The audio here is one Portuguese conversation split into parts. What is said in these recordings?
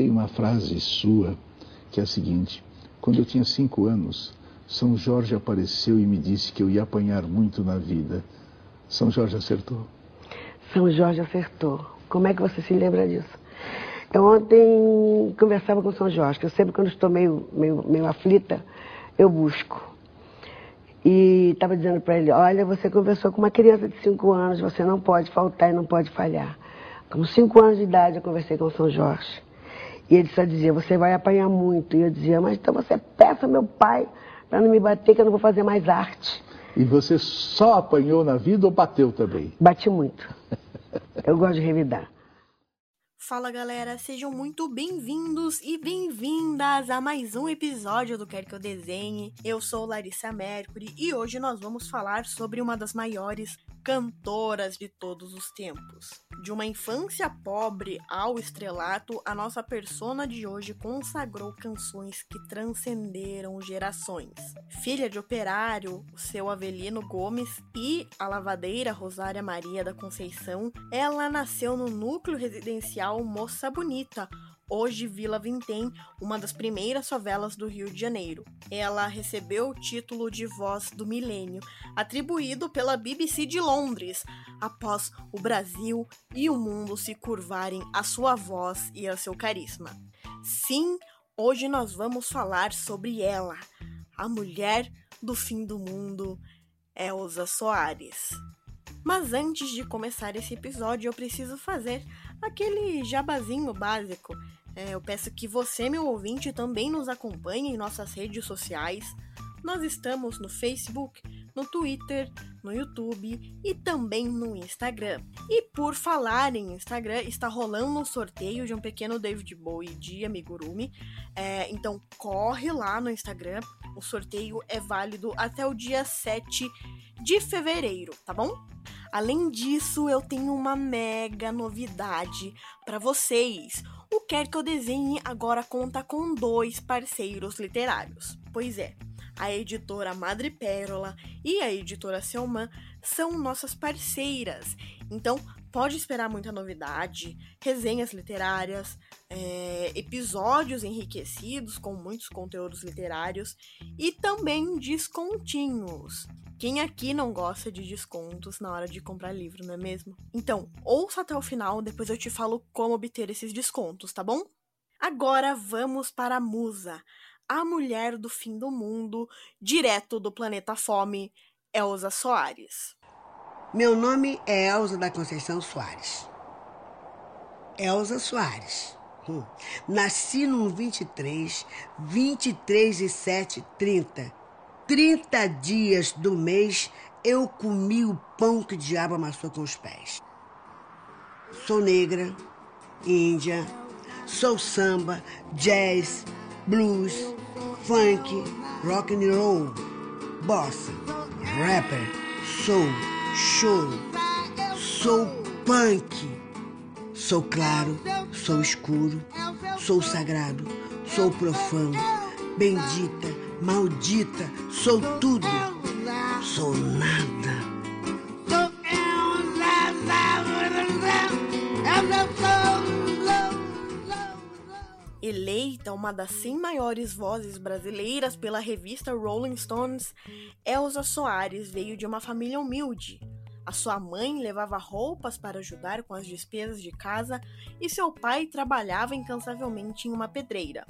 Tem uma frase sua que é a seguinte: quando eu tinha cinco anos, São Jorge apareceu e me disse que eu ia apanhar muito na vida. São Jorge acertou? São Jorge acertou. Como é que você se lembra disso? Eu ontem conversava com São Jorge, que eu sempre quando estou meio, meio, meio aflita, eu busco. E estava dizendo para ele, olha, você conversou com uma criança de cinco anos, você não pode faltar e não pode falhar. Com cinco anos de idade eu conversei com São Jorge. E ele só dizia, você vai apanhar muito. E eu dizia, mas então você peça meu pai para não me bater, que eu não vou fazer mais arte. E você só apanhou na vida ou bateu também? Bati muito. Eu gosto de revidar. Fala galera, sejam muito bem-vindos e bem-vindas a mais um episódio do Quer Que Eu Desenhe. Eu sou Larissa Mercury e hoje nós vamos falar sobre uma das maiores cantoras de todos os tempos. De uma infância pobre ao estrelato, a nossa persona de hoje consagrou canções que transcenderam gerações. Filha de operário, o seu Avelino Gomes e a lavadeira Rosária Maria da Conceição, ela nasceu no núcleo residencial Moça Bonita, hoje Vila Vintém, uma das primeiras favelas do Rio de Janeiro. Ela recebeu o título de voz do milênio, atribuído pela BBC de Londres, após o Brasil e o mundo se curvarem à sua voz e ao seu carisma. Sim, hoje nós vamos falar sobre ela, a mulher do fim do mundo, Elza Soares. Mas antes de começar esse episódio, eu preciso fazer aquele jabazinho básico. É, eu peço que você, meu ouvinte, também nos acompanhe em nossas redes sociais. Nós estamos no Facebook, no Twitter, no YouTube e também no Instagram. E por falar em Instagram, está rolando um sorteio de um pequeno David Bowie de amigurumi. É, então corre lá no Instagram. O sorteio é válido até o dia 7 de fevereiro, tá bom? Além disso, eu tenho uma mega novidade para vocês. O Quer Que Eu Desenhe agora conta com dois parceiros literários. Pois é, a editora Madre Pérola e a editora Selman são nossas parceiras. Então, pode esperar muita novidade, resenhas literárias, é, episódios enriquecidos com muitos conteúdos literários e também descontinhos. Quem aqui não gosta de descontos na hora de comprar livro, não é mesmo? Então, ouça até o final, depois eu te falo como obter esses descontos, tá bom? Agora vamos para a musa, a mulher do fim do mundo, direto do planeta Fome, Elza Soares. Meu nome é Elza da Conceição Soares. Elza Soares. Hum. Nasci no 23, 23 e 7, 30 30 dias do mês eu comi o pão que o diabo amassou com os pés. Sou negra, índia, sou samba, jazz, blues, funk, rock and roll, bossa, rapper, soul, choro, sou punk. Sou claro, sou escuro, sou sagrado, sou profano, bendita, Maldita, sou tudo, sou nada. Eleita uma das 100 maiores vozes brasileiras pela revista Rolling Stones, Elza Soares veio de uma família humilde. A sua mãe levava roupas para ajudar com as despesas de casa e seu pai trabalhava incansavelmente em uma pedreira.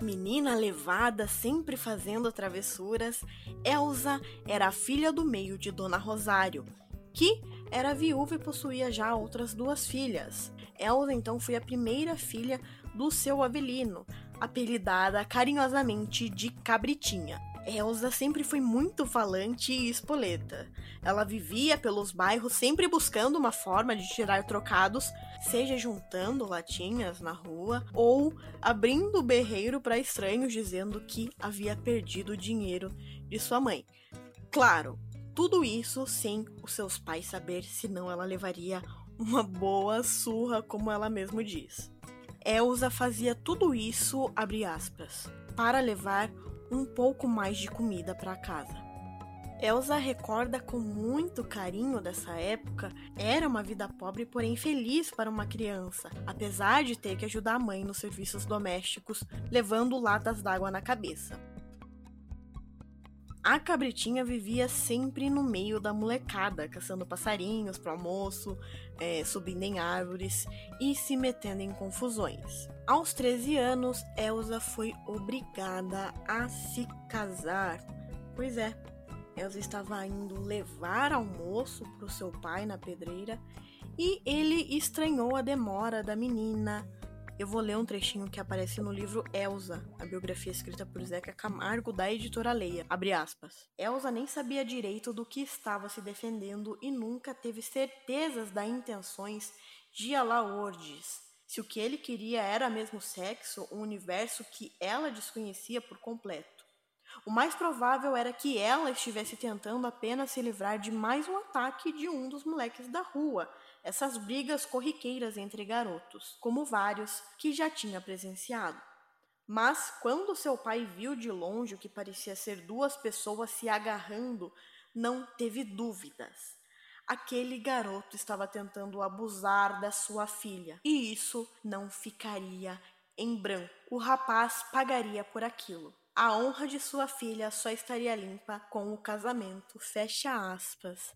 Menina levada, sempre fazendo travessuras, Elsa era a filha do meio de Dona Rosário, que era viúva e possuía já outras duas filhas. Elsa então foi a primeira filha do seu Avelino, apelidada carinhosamente de Cabritinha. Elsa sempre foi muito falante e espoleta. Ela vivia pelos bairros sempre buscando uma forma de tirar trocados, seja juntando latinhas na rua ou abrindo o berreiro para estranhos dizendo que havia perdido o dinheiro de sua mãe. Claro, tudo isso sem os seus pais saber, senão ela levaria uma boa surra, como ela mesmo diz. Elsa fazia tudo isso, aspas, para levar um pouco mais de comida para casa. Elsa recorda com muito carinho dessa época. Era uma vida pobre, porém feliz para uma criança, apesar de ter que ajudar a mãe nos serviços domésticos, levando latas d'água na cabeça. A cabritinha vivia sempre no meio da molecada, caçando passarinhos para almoço, é, subindo em árvores e se metendo em confusões. Aos 13 anos, Elsa foi obrigada a se casar. Pois é, Elsa estava indo levar almoço para o seu pai na pedreira e ele estranhou a demora da menina. Eu vou ler um trechinho que aparece no livro Elsa, a biografia escrita por Zeca Camargo da editora Leia. Abre aspas. Elsa nem sabia direito do que estava se defendendo e nunca teve certezas das intenções de Alaordes. Se o que ele queria era mesmo sexo, um universo que ela desconhecia por completo. O mais provável era que ela estivesse tentando apenas se livrar de mais um ataque de um dos moleques da rua, essas brigas corriqueiras entre garotos, como vários que já tinha presenciado. Mas quando seu pai viu de longe o que parecia ser duas pessoas se agarrando, não teve dúvidas. Aquele garoto estava tentando abusar da sua filha, e isso não ficaria em branco. O rapaz pagaria por aquilo. A honra de sua filha só estaria limpa com o casamento. Fecha aspas.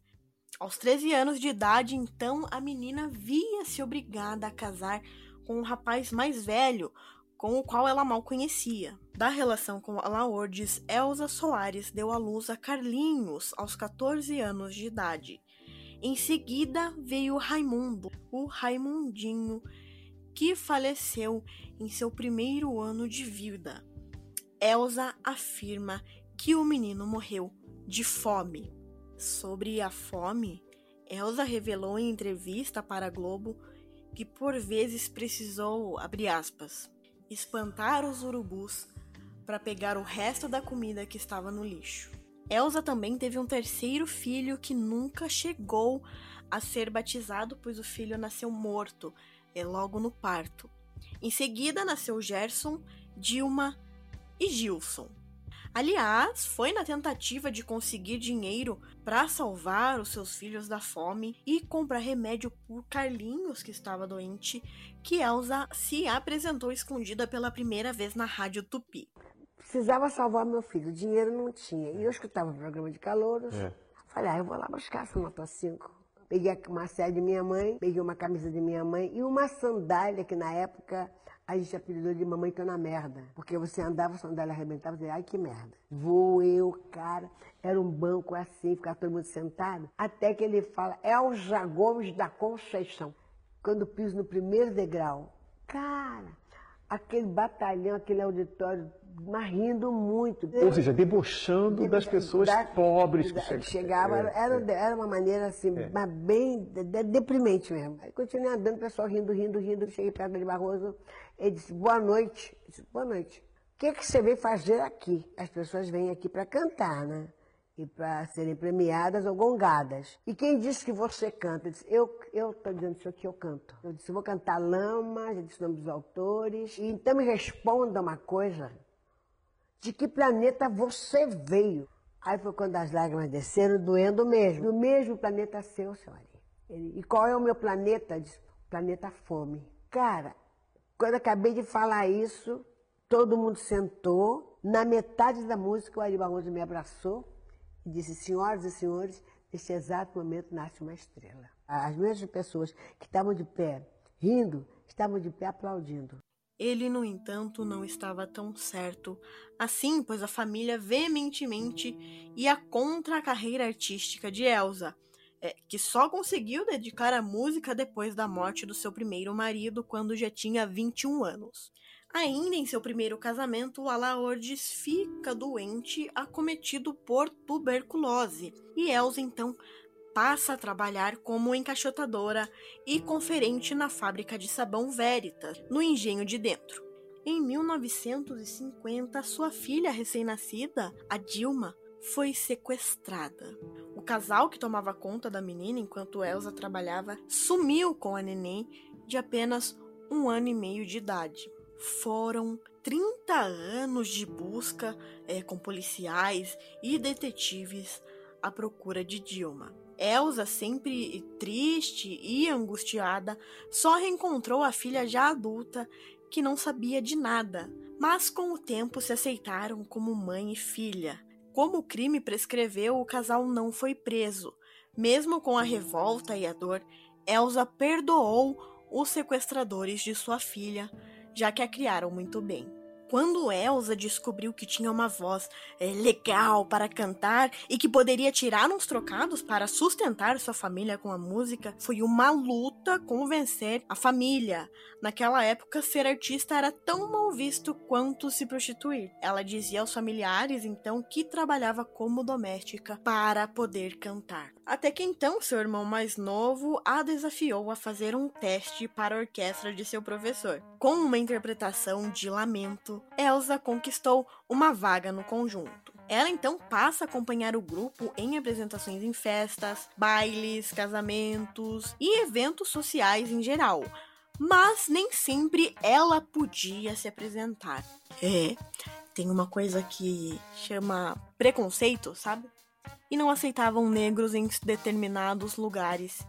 Aos 13 anos de idade, então, a menina via-se obrigada a casar com um rapaz mais velho, com o qual ela mal conhecia. Da relação com Laordes, Elsa Soares deu à luz a Carlinhos aos 14 anos de idade. Em seguida veio Raimundo, o Raimundinho, que faleceu em seu primeiro ano de vida. Elsa afirma que o menino morreu de fome. Sobre a fome, Elsa revelou em entrevista para a Globo que por vezes precisou, aspas, espantar os urubus para pegar o resto da comida que estava no lixo. Elsa também teve um terceiro filho que nunca chegou a ser batizado, pois o filho nasceu morto, é logo no parto. Em seguida nasceu Gerson, Dilma e Gilson. Aliás, foi na tentativa de conseguir dinheiro para salvar os seus filhos da fome e comprar remédio por Carlinhos, que estava doente, que Elsa se apresentou escondida pela primeira vez na Rádio Tupi. Precisava salvar meu filho, dinheiro não tinha. E eu escutava o programa de calouros. É. Falei, ah, eu vou lá buscar essa nota 5. Peguei uma série de minha mãe, peguei uma camisa de minha mãe e uma sandália que na época a gente apelidou de mamãe tô na merda. Porque você andava, a sandália arrebentava, você, ai que merda. Vou eu, cara, era um banco assim, ficava todo mundo sentado. Até que ele fala, é o Gomes da Conceição. Quando piso no primeiro degrau, cara, aquele batalhão, aquele auditório, mas rindo muito. Ou seja, debochando das pessoas da, pobres que chegavam. Chegava, é, era, é. era uma maneira assim, é. bem de, deprimente mesmo. Aí continuei andando, o pessoal rindo, rindo, rindo. Cheguei perto de Barroso, ele disse, boa noite. Eu disse, boa noite. O que, que você veio fazer aqui? As pessoas vêm aqui para cantar, né? e para serem premiadas ou gongadas. E quem disse que você canta? Eu disse, eu estou dizendo isso aqui, eu canto. Eu disse, vou cantar Lama, já disse o nome dos autores. E então me responda uma coisa, de que planeta você veio? Aí foi quando as lágrimas desceram, doendo mesmo. No mesmo planeta seu, senhora. E qual é o meu planeta? Disse, planeta fome. Cara, quando acabei de falar isso, todo mundo sentou. Na metade da música, o Ari Barroso me abraçou e disse: Senhoras e senhores, neste exato momento nasce uma estrela. As mesmas pessoas que estavam de pé rindo, estavam de pé aplaudindo. Ele, no entanto, não estava tão certo assim, pois a família veementemente ia contra a carreira artística de Elsa, é, que só conseguiu dedicar a música depois da morte do seu primeiro marido, quando já tinha 21 anos. Ainda em seu primeiro casamento, Alaordes fica doente, acometido por tuberculose, e Elsa então passa a trabalhar como encaixotadora e conferente na fábrica de sabão Veritas, no engenho de dentro. Em 1950, sua filha recém-nascida, a Dilma, foi sequestrada. O casal que tomava conta da menina enquanto Elsa trabalhava sumiu com a neném de apenas um ano e meio de idade. Foram 30 anos de busca é, com policiais e detetives à procura de Dilma. Elsa, sempre triste e angustiada, só reencontrou a filha já adulta, que não sabia de nada, mas com o tempo se aceitaram como mãe e filha. Como o crime prescreveu, o casal não foi preso. Mesmo com a revolta e a dor, Elsa perdoou os sequestradores de sua filha, já que a criaram muito bem. Quando Elsa descobriu que tinha uma voz é, legal para cantar e que poderia tirar uns trocados para sustentar sua família com a música, foi uma luta convencer a família. Naquela época, ser artista era tão mal visto quanto se prostituir. Ela dizia aos familiares, então, que trabalhava como doméstica para poder cantar. Até que então, seu irmão mais novo a desafiou a fazer um teste para a orquestra de seu professor. Com uma interpretação de lamento, Elsa conquistou uma vaga no conjunto. Ela então passa a acompanhar o grupo em apresentações em festas, bailes, casamentos e eventos sociais em geral. Mas nem sempre ela podia se apresentar. É, tem uma coisa que chama preconceito, sabe? E não aceitavam negros em determinados lugares.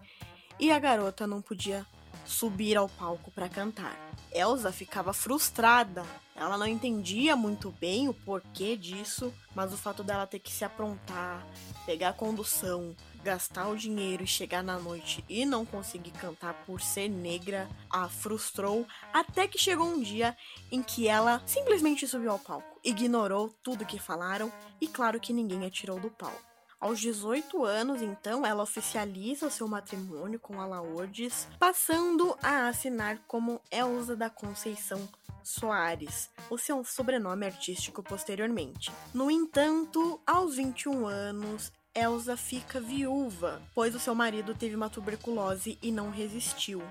E a garota não podia subir ao palco para cantar. Elsa ficava frustrada. Ela não entendia muito bem o porquê disso, mas o fato dela ter que se aprontar, pegar a condução, gastar o dinheiro e chegar na noite e não conseguir cantar por ser negra a frustrou até que chegou um dia em que ela simplesmente subiu ao palco, ignorou tudo que falaram e claro que ninguém a tirou do palco. Aos 18 anos, então, ela oficializa seu matrimônio com a Laordes, passando a assinar como Elza da Conceição Soares, o seu sobrenome artístico posteriormente. No entanto, aos 21 anos, Elsa fica viúva, pois o seu marido teve uma tuberculose e não resistiu.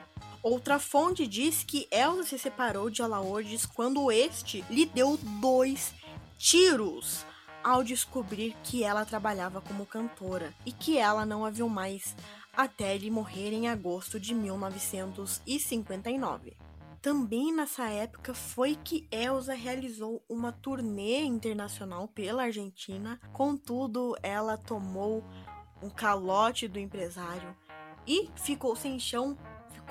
Outra fonte diz que Elsa se separou de Alaordes quando este lhe deu dois tiros ao descobrir que ela trabalhava como cantora e que ela não a viu mais até ele morrer em agosto de 1959. Também nessa época foi que Elsa realizou uma turnê internacional pela Argentina, contudo, ela tomou um calote do empresário e ficou sem chão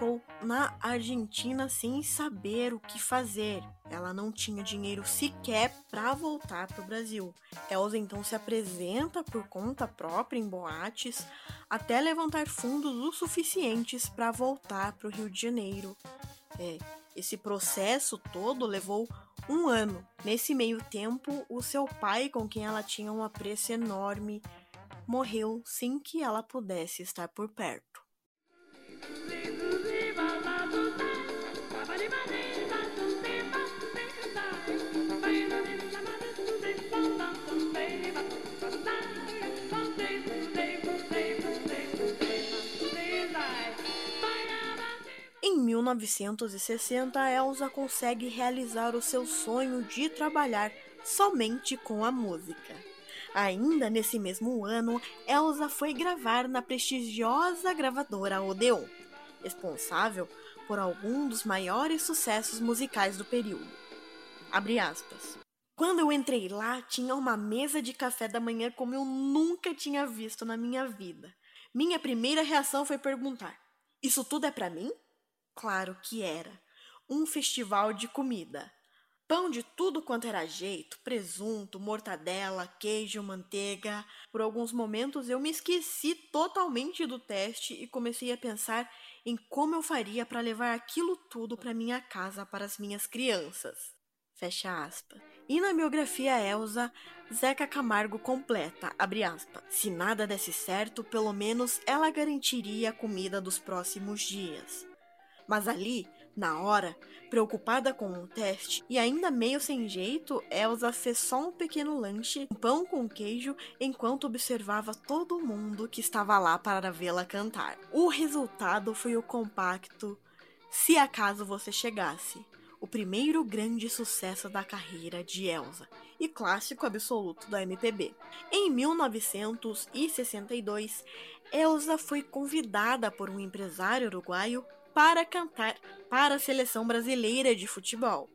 ficou na Argentina sem saber o que fazer. Ela não tinha dinheiro sequer para voltar para o Brasil. Elsa então se apresenta por conta própria em boates até levantar fundos o suficientes para voltar para o Rio de Janeiro. É, esse processo todo levou um ano. Nesse meio tempo, o seu pai, com quem ela tinha um apreço enorme, morreu sem que ela pudesse estar por perto. 1960, Elsa consegue realizar o seu sonho de trabalhar somente com a música. Ainda nesse mesmo ano, Elsa foi gravar na prestigiosa gravadora Odeon, responsável por algum dos maiores sucessos musicais do período. Abre aspas. Quando eu entrei lá, tinha uma mesa de café da manhã como eu nunca tinha visto na minha vida. Minha primeira reação foi perguntar: Isso tudo é para mim? Claro que era. Um festival de comida. Pão de tudo quanto era jeito, presunto, mortadela, queijo, manteiga. Por alguns momentos eu me esqueci totalmente do teste e comecei a pensar em como eu faria para levar aquilo tudo para minha casa para as minhas crianças. Fecha aspas. E na biografia Elsa, Zeca Camargo completa, abre se nada desse certo, pelo menos ela garantiria a comida dos próximos dias. Mas ali, na hora, preocupada com o teste e ainda meio sem jeito, Elsa fez só um pequeno lanche, um pão com queijo, enquanto observava todo mundo que estava lá para vê-la cantar. O resultado foi o compacto Se Acaso Você Chegasse, o primeiro grande sucesso da carreira de Elsa e clássico absoluto da MPB. Em 1962, Elsa foi convidada por um empresário uruguaio para cantar para a seleção brasileira de futebol.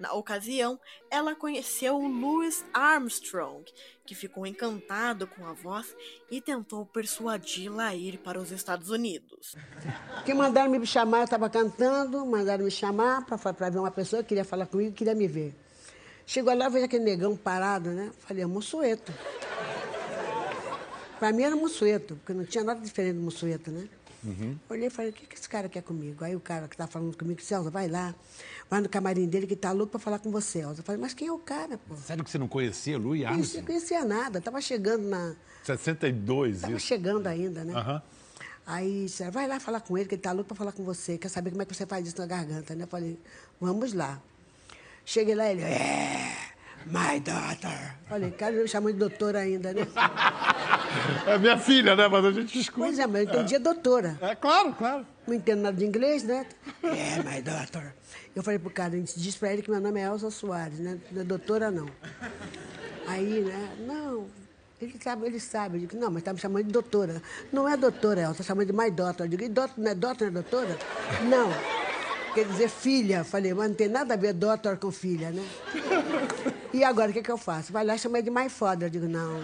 Na ocasião, ela conheceu Louis Armstrong, que ficou encantado com a voz e tentou persuadi-la a ir para os Estados Unidos. Que mandaram me chamar, eu estava cantando, mandaram me chamar para ver uma pessoa que queria falar comigo, queria me ver. Chegou lá, veio aquele negão parado, né? Falei, é Mussueto. Para mim era Mussueto, porque não tinha nada diferente do Mussueto, né? Uhum. Olhei e falei, o que, que esse cara quer comigo? Aí o cara que estava falando comigo disse, Elza, vai lá, vai no camarim dele que tá louco para falar com você, Elza. Eu falei, mas quem é o cara, pô? Sério que você não conhecia Louis Armstrong? Não conhecia nada, tava chegando na... 62, Tava isso. chegando ainda, né? Aham. Aí disseram, vai lá falar com ele, que ele tá louco para falar com você, quer saber como é que você faz isso na garganta, né? Eu falei, vamos lá. Cheguei lá, ele, é, my daughter. Falei, cara, me chamando de doutora ainda, né? É minha filha, né? Mas a gente escuta. Pois é, mas eu entendia doutora. É claro, claro. Não entendo nada de inglês, né? É, my daughter. Eu falei pro cara, a gente diz pra ele que meu nome é Elza Soares, né? Não é doutora, não. Aí, né? Não, ele sabe, ele sabe. Eu digo, não, mas tá me chamando de doutora. Não é doutora, Elza, tá chamando de my daughter. Eu digo, e doutor, não é doutor, não é doutora? Não. Quer dizer filha. Falei, mas não tem nada a ver doutor com filha, né? E agora, o que, que eu faço? Vai lá e chama de my father. Eu digo, não.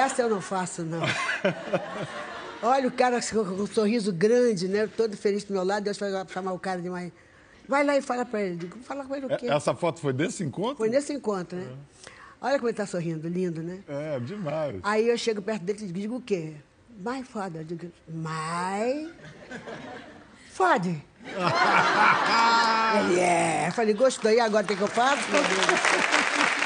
Essa eu não faço, não. Olha o cara com um sorriso grande, né? Todo feliz do meu lado. Deus vai chamar o cara de my... Vai lá e fala pra ele. Digo, fala com ele o quê? Essa foto foi desse encontro? Foi nesse encontro, né? Olha como ele tá sorrindo, lindo, né? É, demais. Aí eu chego perto dele e digo o quê? My father. Eu digo, my father. ele é. Eu falei, gostou. E agora o que eu faço?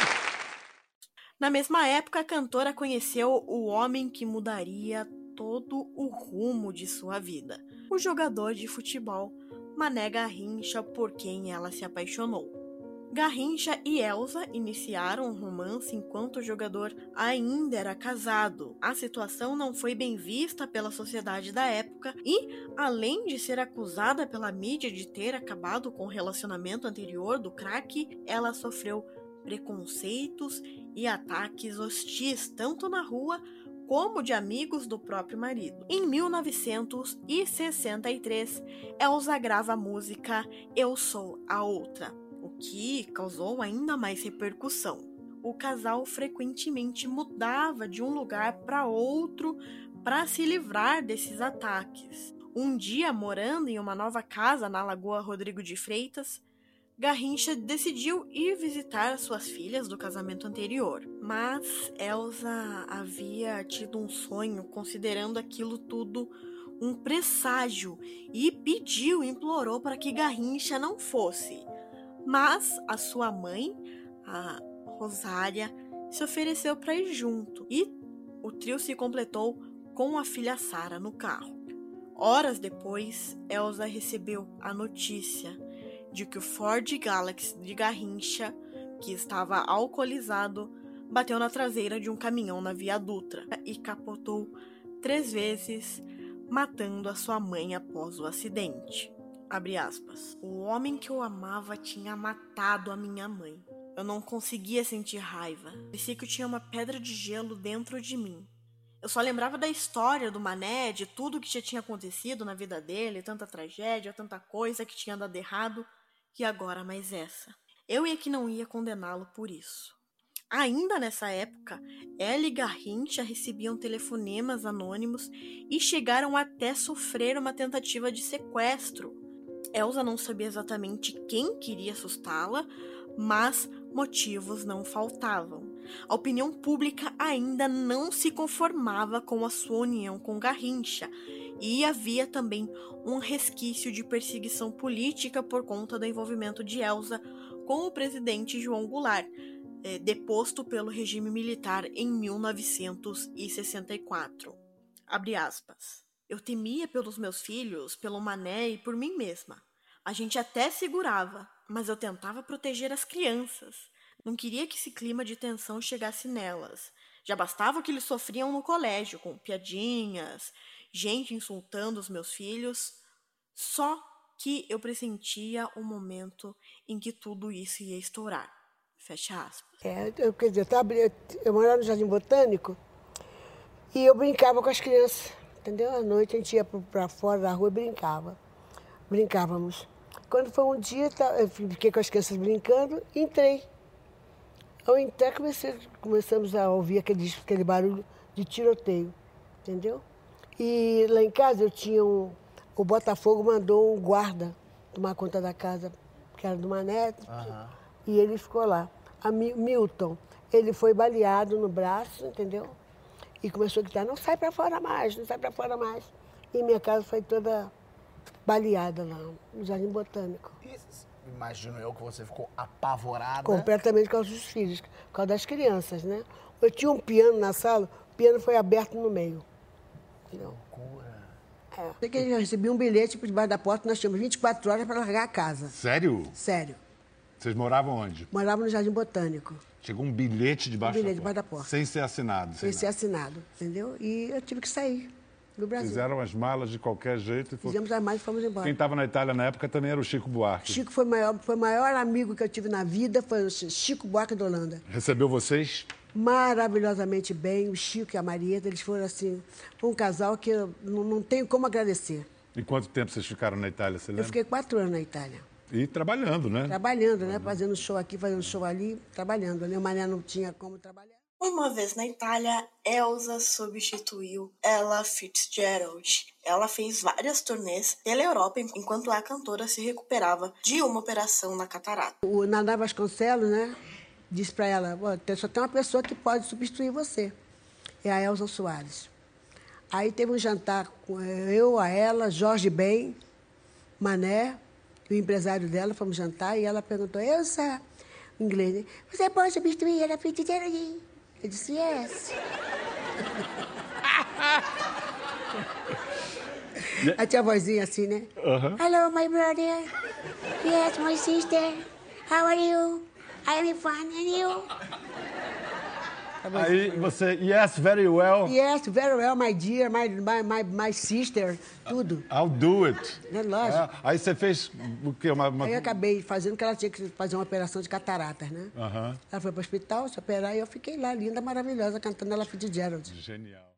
Na mesma época, a cantora conheceu o homem que mudaria todo o rumo de sua vida, o jogador de futebol Mané Garrincha, por quem ela se apaixonou. Garrincha e Elsa iniciaram um romance enquanto o jogador ainda era casado. A situação não foi bem vista pela sociedade da época e, além de ser acusada pela mídia de ter acabado com o relacionamento anterior do craque, ela sofreu preconceitos e ataques hostis tanto na rua como de amigos do próprio marido. Em 1963, Elsa grava a música Eu Sou a Outra, o que causou ainda mais repercussão. O casal frequentemente mudava de um lugar para outro para se livrar desses ataques. Um dia, morando em uma nova casa na Lagoa Rodrigo de Freitas, Garrincha decidiu ir visitar suas filhas do casamento anterior, mas Elsa havia tido um sonho considerando aquilo tudo um presságio e pediu, implorou para que Garrincha não fosse. Mas a sua mãe, a Rosária, se ofereceu para ir junto e o trio se completou com a filha Sara no carro. Horas depois, Elsa recebeu a notícia de que o Ford Galaxy de Garrincha, que estava alcoolizado, bateu na traseira de um caminhão na Via Dutra e capotou três vezes, matando a sua mãe após o acidente. O homem que eu amava tinha matado a minha mãe. Eu não conseguia sentir raiva. Parecia que eu tinha uma pedra de gelo dentro de mim. Eu só lembrava da história do Mané, de tudo que já tinha acontecido na vida dele, tanta tragédia, tanta coisa que tinha dado errado. E agora mais essa. Eu é que não ia condená-lo por isso. Ainda nessa época, ela e Garrincha recebiam telefonemas anônimos e chegaram até sofrer uma tentativa de sequestro. Elsa não sabia exatamente quem queria assustá-la, mas motivos não faltavam. A opinião pública ainda não se conformava com a sua união com Garrincha e havia também um resquício de perseguição política por conta do envolvimento de Elsa com o presidente João Goulart, eh, deposto pelo regime militar em 1964. Abre aspas. Eu temia pelos meus filhos, pelo Mané e por mim mesma. A gente até segurava, mas eu tentava proteger as crianças. Não queria que esse clima de tensão chegasse nelas. Já bastava o que eles sofriam no colégio, com piadinhas, gente insultando os meus filhos. Só que eu pressentia o momento em que tudo isso ia estourar. Fecha aspas. É, eu, quer dizer, eu, tava, eu, eu morava no Jardim Botânico e eu brincava com as crianças, entendeu? À noite a gente ia para fora da rua e brincava. Brincávamos. Quando foi um dia, tá, eu fiquei com as crianças brincando, entrei. Ao entrar, comecei, começamos a ouvir aquele, aquele barulho de tiroteio, entendeu? E lá em casa eu tinha um. O Botafogo mandou um guarda tomar conta da casa, que era do Mané, e ele ficou lá. A Mi- Milton, ele foi baleado no braço, entendeu? E começou a gritar, não sai para fora mais, não sai para fora mais. E minha casa foi toda baleada lá, no Jardim Botânico. Imagino eu que você ficou apavorada. Completamente por causa dos filhos, por causa das crianças, né? Eu tinha um piano na sala, o piano foi aberto no meio. Entendeu? É. Sei que eu recebi um bilhete por debaixo da porta, nós tínhamos 24 horas para largar a casa. Sério? Sério. Vocês moravam onde? Morava no Jardim Botânico, Chegou um bilhete debaixo, Um bilhete da, porta, debaixo da porta. Sem ser assinado. sem Sem ser assinado, entendeu? E eu tive que sair do Brasil. Fizeram as malas de qualquer jeito e foram. Fizemos as mais e fomos embora. Quem estava na Itália na época também era o Chico Buarque. Chico foi o maior, foi o maior amigo que eu tive na vida, foi o Chico Buarque da Holanda. Recebeu vocês? Maravilhosamente bem, o Chico e a Marieta, eles foram assim, um casal que eu não, não tenho como agradecer. E quanto tempo vocês ficaram na Itália, você lembra? Eu fiquei quatro anos na Itália, E trabalhando, né? trabalhando, né? Fazendo show aqui, fazendo show ali, trabalhando. Né? O Mané não tinha como trabalhar. Uma vez na Itália, Elsa substituiu Ella Fitzgerald. Ela fez várias turnês pela Europa enquanto a cantora se recuperava de uma operação na catarata. O Naná Vasconcelos, né? Disse para ela, "Ó, tem- só tem uma pessoa que pode substituir você. É a Elza Soares. Aí teve um jantar com eu, a ela, Jorge Ben, Mané, o empresário dela, fomos jantar, e ela perguntou, Elza, em inglês, né? Você pode substituir ela Fitzgerald? Eu disse, yes. Aí tinha a vozinha assim, né? Hello, my brother. Yes, my sister. How are you? I fine, and you? Aí você, yes, very well, Yes, very well, my dear, my, my, my, my sister, tudo. I'll do it. É lógico. É, aí você fez o quê? Uma, uma- Aí eu acabei fazendo que ela tinha que fazer uma operação de cataratas, né? Aham. Ela foi para o hospital se operar e eu fiquei lá, linda, maravilhosa, cantando ela Fitzgerald. Genial.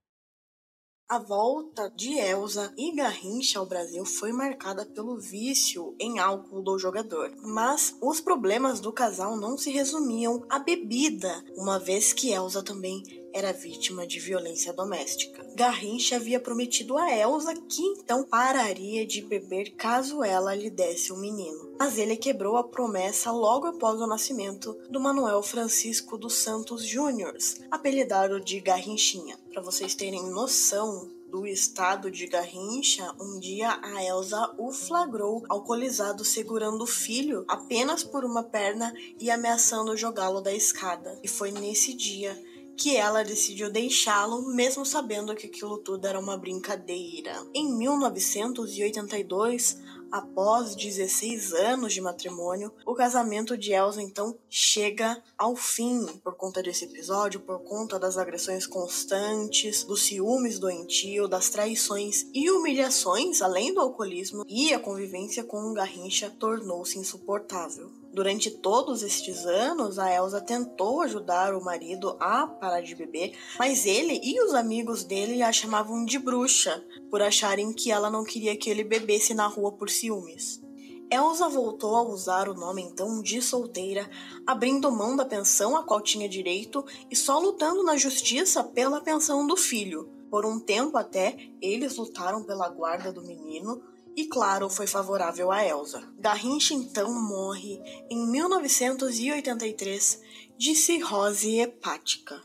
A volta de Elsa e Garrincha ao Brasil foi marcada pelo vício em álcool do jogador. Mas os problemas do casal não se resumiam à bebida, uma vez que Elsa também era vítima de violência doméstica. Garrincha havia prometido a Elsa que então pararia de beber caso ela lhe desse um menino. Mas ele quebrou a promessa logo após o nascimento do Manuel Francisco dos Santos Júnior, apelidado de Garrinchinha. Para vocês terem noção do estado de Garrincha, um dia a Elsa o flagrou alcoolizado segurando o filho apenas por uma perna e ameaçando jogá-lo da escada. E foi nesse dia que ela decidiu deixá-lo, mesmo sabendo que aquilo tudo era uma brincadeira. Em 1982, após 16 anos de matrimônio, o casamento de Elsa então chega ao fim por conta desse episódio, por conta das agressões constantes, dos ciúmes doentio, das traições e humilhações, além do alcoolismo, e a convivência com o Garrincha tornou-se insuportável. Durante todos estes anos, a Elsa tentou ajudar o marido a parar de beber, mas ele e os amigos dele a chamavam de bruxa, por acharem que ela não queria que ele bebesse na rua por ciúmes. Elsa voltou a usar o nome então de solteira, abrindo mão da pensão a qual tinha direito e só lutando na justiça pela pensão do filho. Por um tempo até, eles lutaram pela guarda do menino, e claro, foi favorável a Elsa. Garrincha então morre em 1983 de cirrose hepática.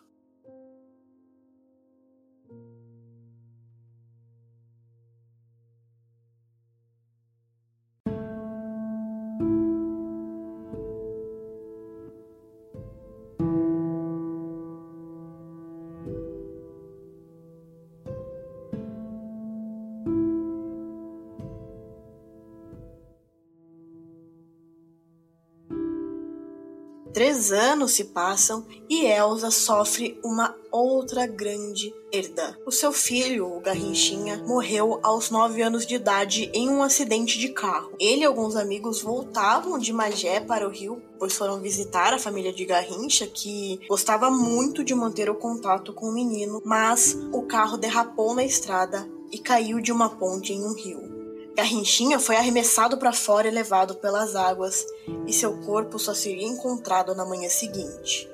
Anos se passam e Elsa sofre uma outra grande perda. O seu filho, o Garrinchinha, morreu aos nove anos de idade em um acidente de carro. Ele e alguns amigos voltavam de Magé para o Rio, pois foram visitar a família de Garrincha, que gostava muito de manter o contato com o menino, mas o carro derrapou na estrada e caiu de uma ponte em um rio. Garrinchinha foi arremessado para fora e levado pelas águas, e seu corpo só seria encontrado na manhã seguinte.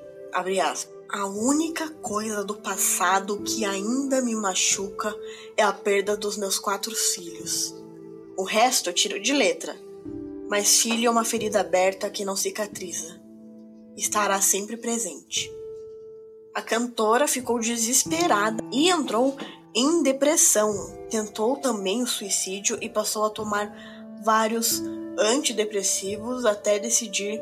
A única coisa do passado que ainda me machuca é a perda dos meus quatro filhos. O resto eu tiro de letra, mas filho é uma ferida aberta que não cicatriza. Estará sempre presente. A cantora ficou desesperada e entrou em depressão. Tentou também o suicídio e passou a tomar vários antidepressivos até decidir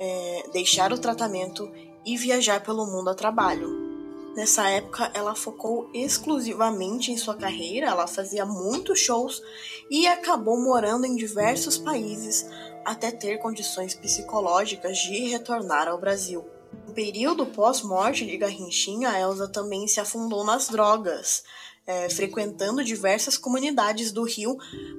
é, deixar o tratamento e viajar pelo mundo a trabalho. Nessa época, ela focou exclusivamente em sua carreira, ela fazia muitos shows e acabou morando em diversos países até ter condições psicológicas de retornar ao Brasil. No período pós-morte de Garrinchinha, Elsa também se afundou nas drogas, é, frequentando diversas comunidades do Rio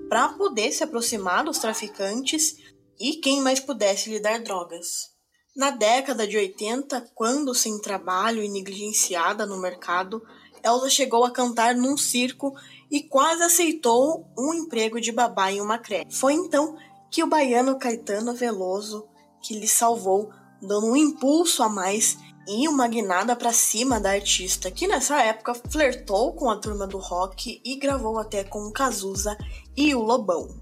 para poder se aproximar dos traficantes e quem mais pudesse lhe dar drogas. Na década de 80, quando sem trabalho e negligenciada no mercado, Elsa chegou a cantar num circo e quase aceitou um emprego de babá em uma creche. Foi então que o baiano Caetano Veloso que lhe salvou, dando um impulso a mais e uma guinada para cima da artista, que nessa época flertou com a turma do rock e gravou até com o Cazuza e o Lobão.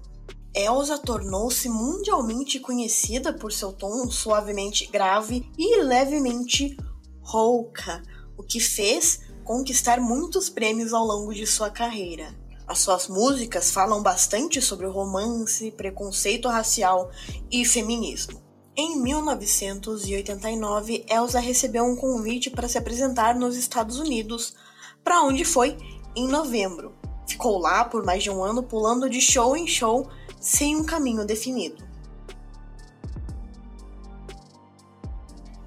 Elsa tornou-se mundialmente conhecida por seu tom suavemente grave e levemente rouca, o que fez conquistar muitos prêmios ao longo de sua carreira. As suas músicas falam bastante sobre romance, preconceito racial e feminismo. Em 1989, Elsa recebeu um convite para se apresentar nos Estados Unidos, para onde foi em novembro. Ficou lá por mais de um ano pulando de show em show sem um caminho definido.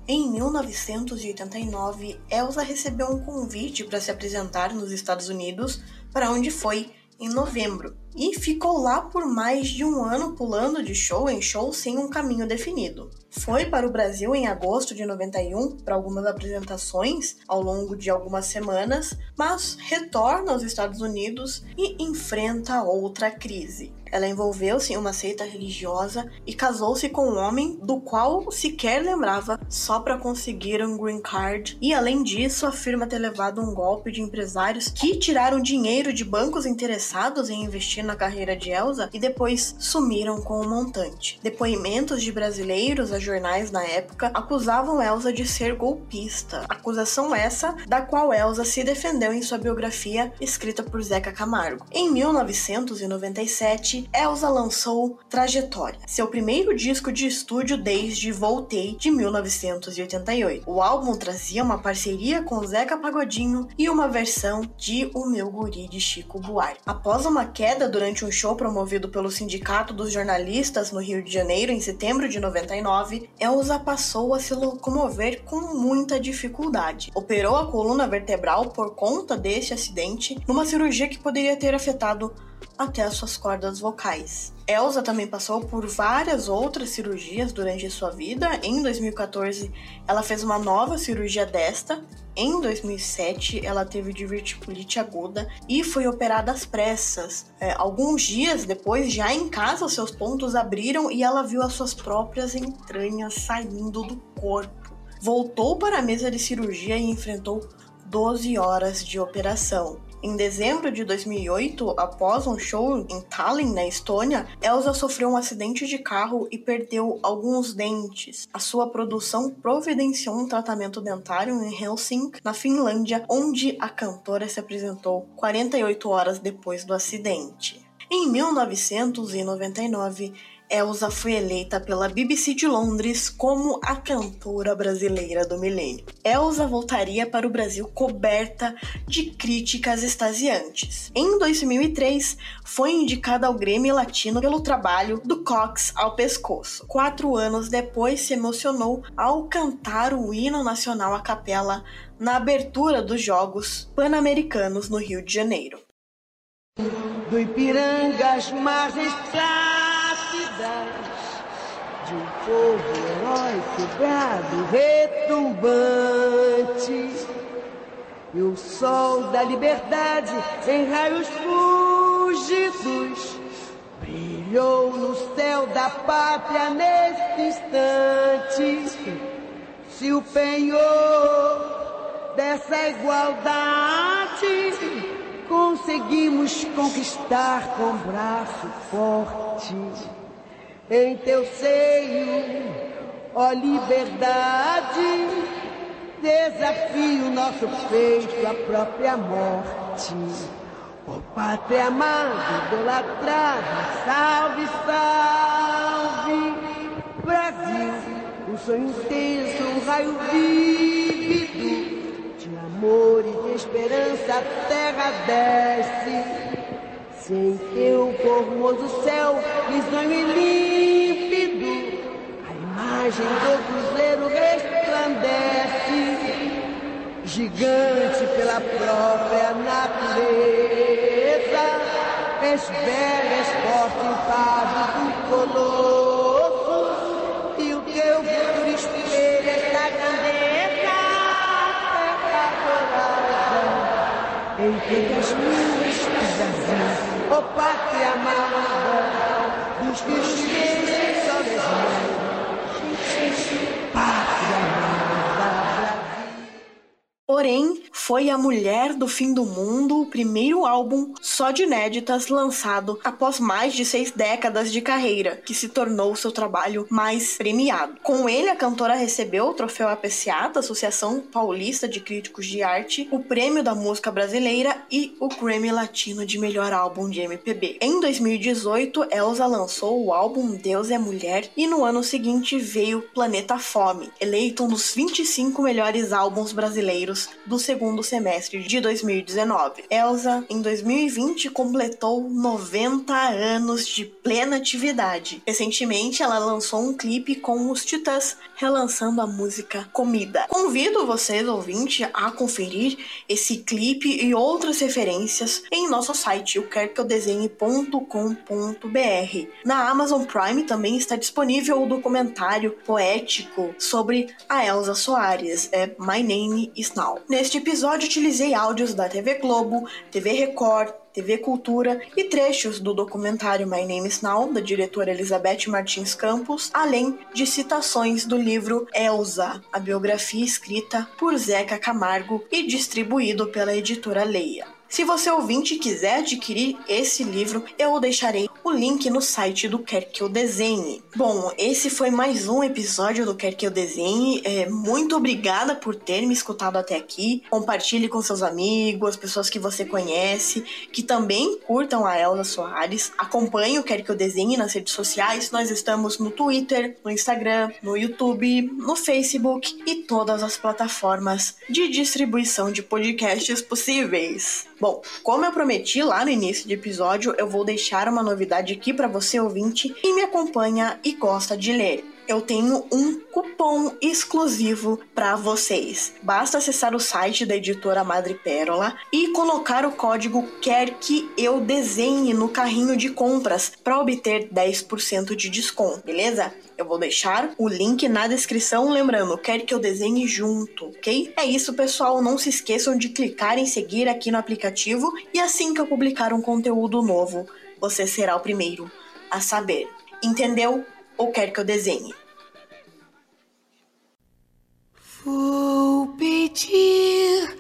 Em 1989, Elsa recebeu um convite para se apresentar nos Estados Unidos, para onde foi em novembro, e ficou lá por mais de um ano pulando de show em show sem um caminho definido. Foi para o Brasil em agosto de 91 para algumas apresentações ao longo de algumas semanas, mas retorna aos Estados Unidos e enfrenta outra crise. Ela envolveu-se em uma seita religiosa e casou-se com um homem do qual sequer lembrava só para conseguir um green card. E além disso, afirma ter levado um golpe de empresários que tiraram dinheiro de bancos interessados em investir na carreira de Elsa e depois sumiram com o montante. Depoimentos de brasileiros a jornais na época acusavam Elsa de ser golpista. Acusação essa da qual Elsa se defendeu em sua biografia escrita por Zeca Camargo. Em 1997, Elsa lançou Trajetória, seu primeiro disco de estúdio desde Voltei de 1988. O álbum trazia uma parceria com Zeca Pagodinho e uma versão de O Meu Guri de Chico Buarque. Após uma queda durante um show promovido pelo Sindicato dos Jornalistas no Rio de Janeiro em setembro de 99, Elsa passou a se locomover com muita dificuldade. Operou a coluna vertebral por conta deste acidente, numa cirurgia que poderia ter afetado até as suas cordas vocais. Elsa também passou por várias outras cirurgias durante sua vida. Em 2014, ela fez uma nova cirurgia desta. Em 2007, ela teve diverticulite aguda e foi operada às pressas. É, alguns dias depois, já em casa, seus pontos abriram e ela viu as suas próprias entranhas saindo do corpo. Voltou para a mesa de cirurgia e enfrentou 12 horas de operação. Em dezembro de 2008, após um show em Tallinn, na Estônia, Elsa sofreu um acidente de carro e perdeu alguns dentes. A sua produção providenciou um tratamento dentário em Helsinki, na Finlândia, onde a cantora se apresentou 48 horas depois do acidente. Em 1999, Elsa foi eleita pela BBC de Londres como a cantora brasileira do milênio. Elsa voltaria para o Brasil coberta de críticas extasiantes. Em 2003, foi indicada ao Grêmio Latino pelo trabalho do Cox ao pescoço. Quatro anos depois, se emocionou ao cantar o hino nacional a capela na abertura dos Jogos Pan-Americanos no Rio de Janeiro. Do Ipiranga às margens de um povo heróico, brado, retumbante. E o sol da liberdade em raios fúgidos brilhou no céu da pátria neste instante. Se o penhor dessa igualdade conseguimos conquistar com braço forte em teu seio, ó liberdade, desafio nosso peito à própria morte. Ó pátria amada, idolatrada, salve, salve, Brasil, um sonho intenso, um raio vívido de amor e de esperança a terra desce. Sem teu formoso céu, risonho e límpido, a imagem do cruzeiro resplandece, gigante pela própria natureza, esbelha, esporte impávido do colosso, e o teu futuro espelha esta grandeza, terra dourada, entre as nuvens do Ó pátria amada, dos fios de sol das pátria amada, Porém, foi A Mulher do Fim do Mundo o primeiro álbum só de inéditas lançado após mais de seis décadas de carreira, que se tornou seu trabalho mais premiado. Com ele, a cantora recebeu o troféu APCA da Associação Paulista de Críticos de Arte, o Prêmio da Música Brasileira e o Grammy Latino de Melhor Álbum de MPB. Em 2018, Elsa lançou o álbum Deus é Mulher e no ano seguinte veio Planeta Fome, eleito um dos 25 melhores álbuns brasileiros do segundo semestre de 2019. Elsa, em 2020, completou 90 anos de plena atividade. Recentemente, ela lançou um clipe com os Titãs, relançando a música Comida. Convido vocês, ouvintes, a conferir esse clipe e outras referências em nosso site, o. Na Amazon Prime também está disponível o documentário poético sobre a Elsa Soares, é My Name is Now. Neste episódio utilizei áudios da TV Globo, TV Record, TV Cultura e trechos do documentário My Name is Now, da diretora Elizabeth Martins Campos, além de citações do livro Elsa, a biografia escrita por Zeca Camargo e distribuído pela editora Leia. Se você ouvinte quiser adquirir esse livro, eu deixarei o link no site do Quer Que Eu Desenhe. Bom, esse foi mais um episódio do Quer Que Eu Desenhe. É, muito obrigada por ter me escutado até aqui. Compartilhe com seus amigos, as pessoas que você conhece, que também curtam a Elza Soares. Acompanhe o Quer Que Eu Desenhe nas redes sociais. Nós estamos no Twitter, no Instagram, no YouTube, no Facebook e todas as plataformas de distribuição de podcasts possíveis. Bom, como eu prometi lá no início do episódio, eu vou deixar uma novidade aqui para você ouvinte e me acompanha e gosta de ler. Eu tenho um cupom exclusivo para vocês. Basta acessar o site da editora Madre Pérola e colocar o código Quer que eu desenhe no carrinho de compras para obter 10% de desconto, beleza? Eu vou deixar o link na descrição, lembrando, quer que eu desenhe junto, ok? É isso, pessoal. Não se esqueçam de clicar em seguir aqui no aplicativo e assim que eu publicar um conteúdo novo, você será o primeiro a saber. Entendeu ou quer que eu desenhe? Vou pedir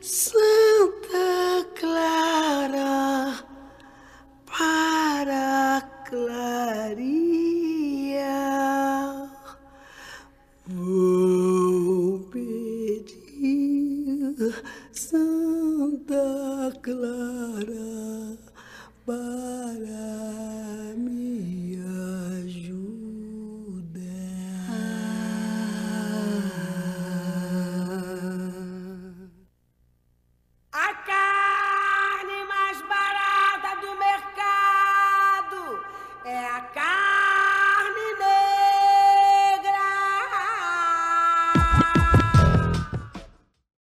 Santa Clara para Claria. Vou pedir Santa Clara. Bye.